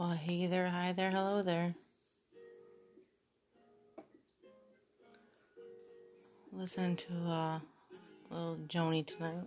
Well, hey there, hi there, hello there. Listen to uh, little Joni tonight.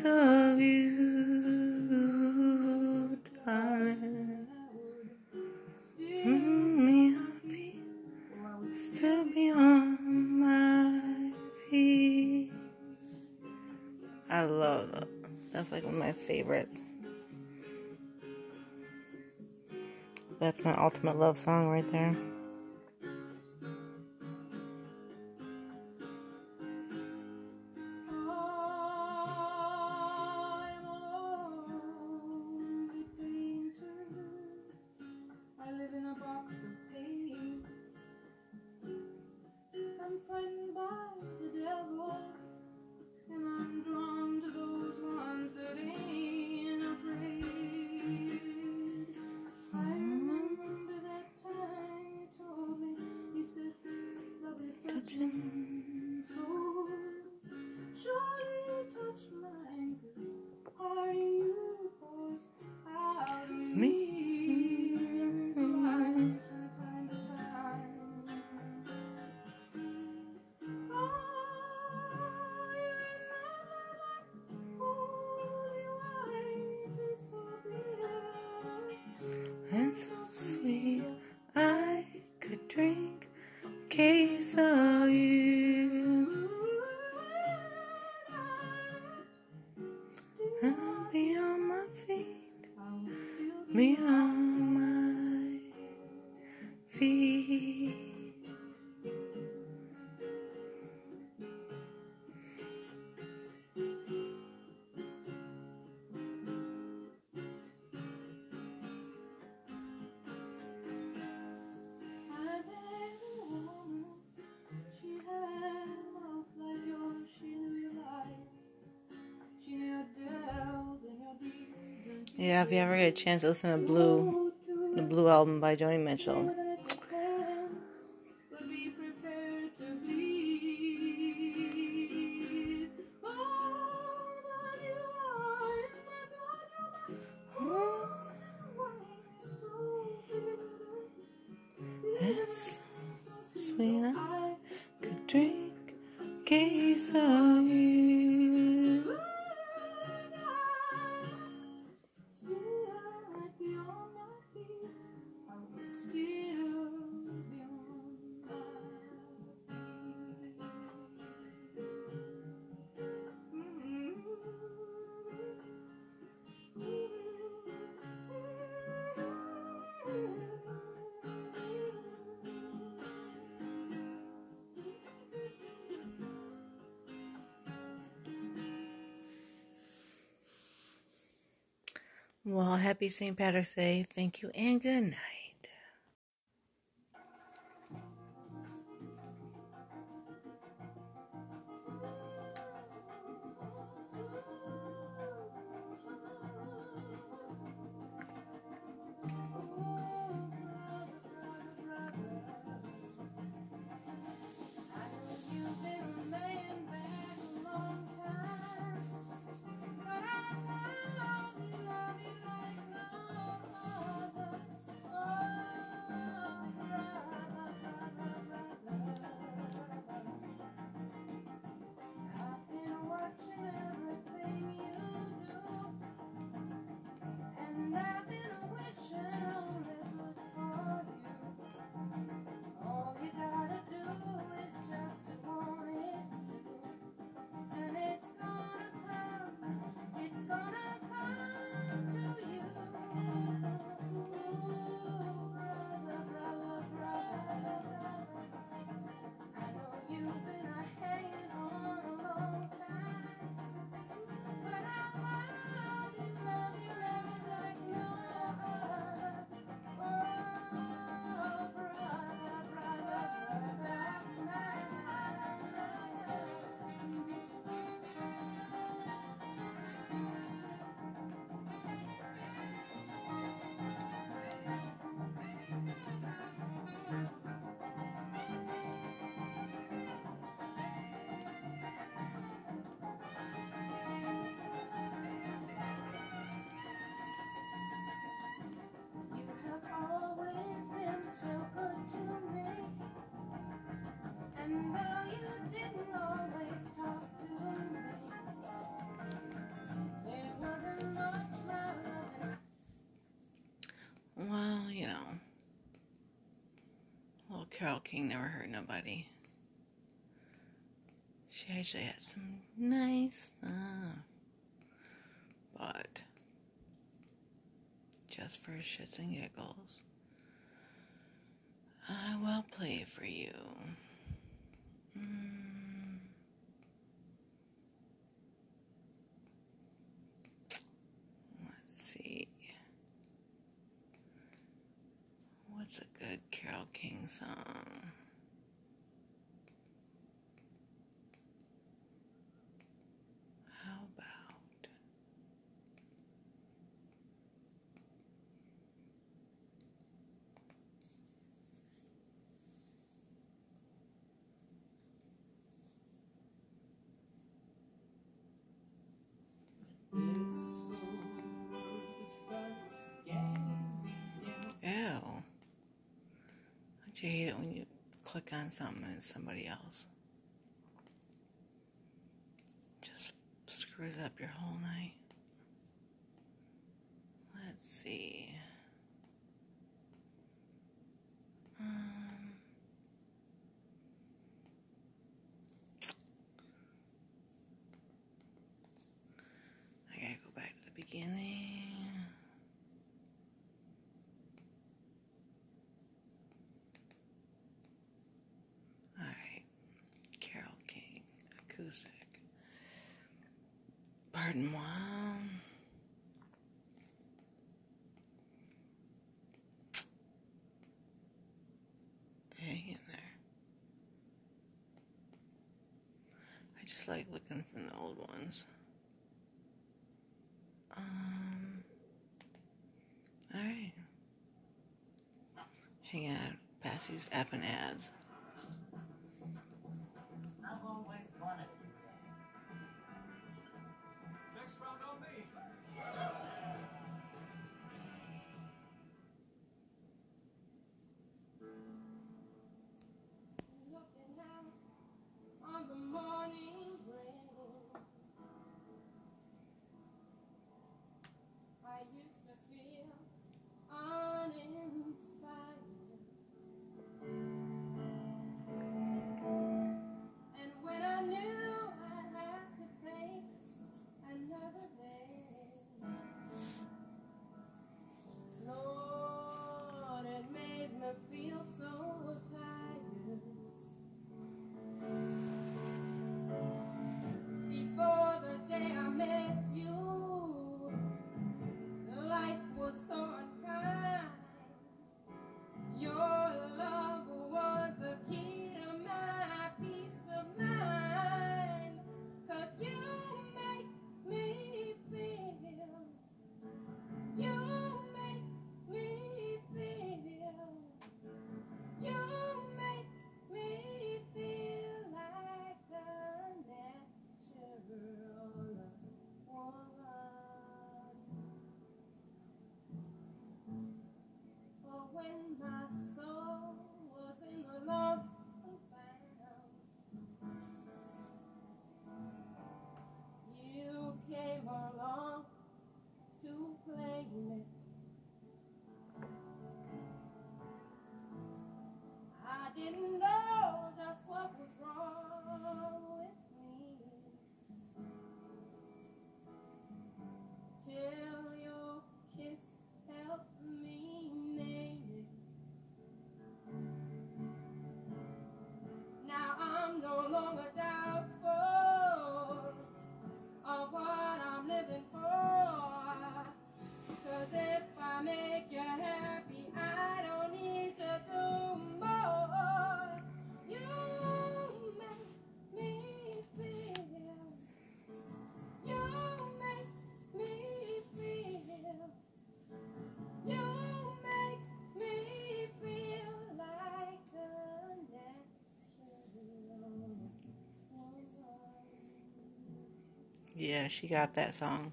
of you, darling. Mm, happy, still be on my feet. I love that. That's like one of my favorites. That's my ultimate love song right there. Meow. Uh, Yeah, if you ever get a chance, listen to Blue, the Blue album by Joni Mitchell. Well, happy St. Patrick's Day. Thank you and good night. Carole King never hurt nobody. She actually had some nice stuff. But just for shits and giggles, I will play for you. walking song. You hate it when you click on something and somebody else? Just screws up your whole night. Let's see. music. Pardon moi. Hang in there. I just like looking from the old ones. Um. Alright. Hang out. Passy's app and ads. playlist. Yeah, she got that song.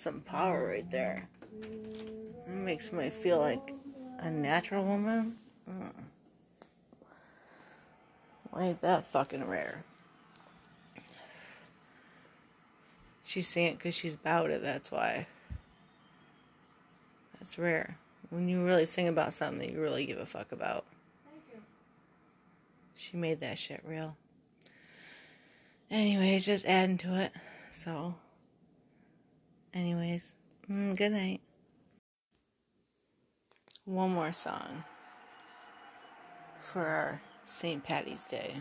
Some power right there. It makes me feel like a natural woman. Mm. Ain't that fucking rare? She's saying it because she's about it, that's why. That's rare. When you really sing about something that you really give a fuck about. Thank you. She made that shit real. Anyways, just adding to it. So, anyways, mm, good night. One more song for our St. Patty's Day.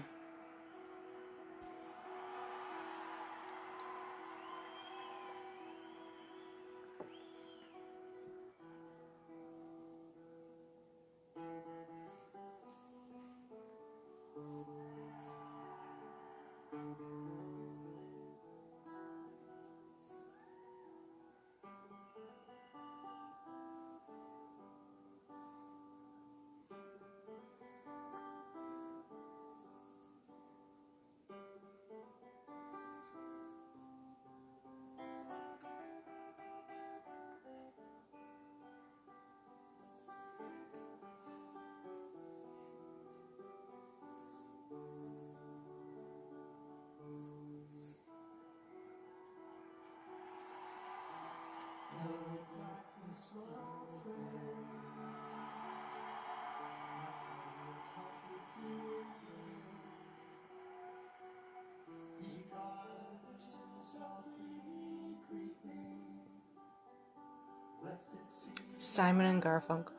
Simon and Garfunkel.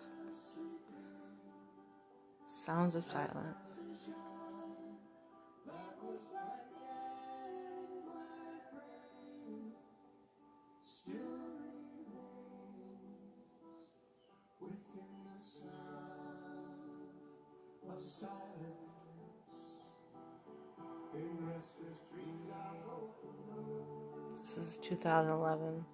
Sounds of Silence. This is 2011.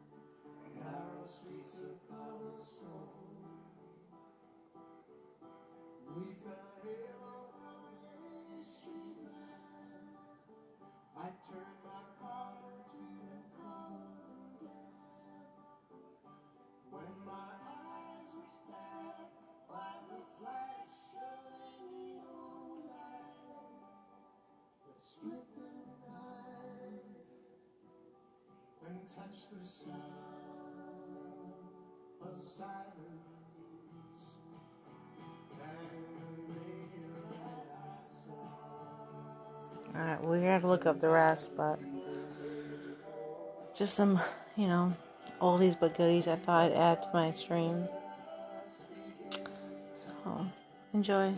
And touched the sound of silence. Alright, we to look up the rest, but just some, you know, oldies but goodies I thought I'd add to my stream. So, enjoy.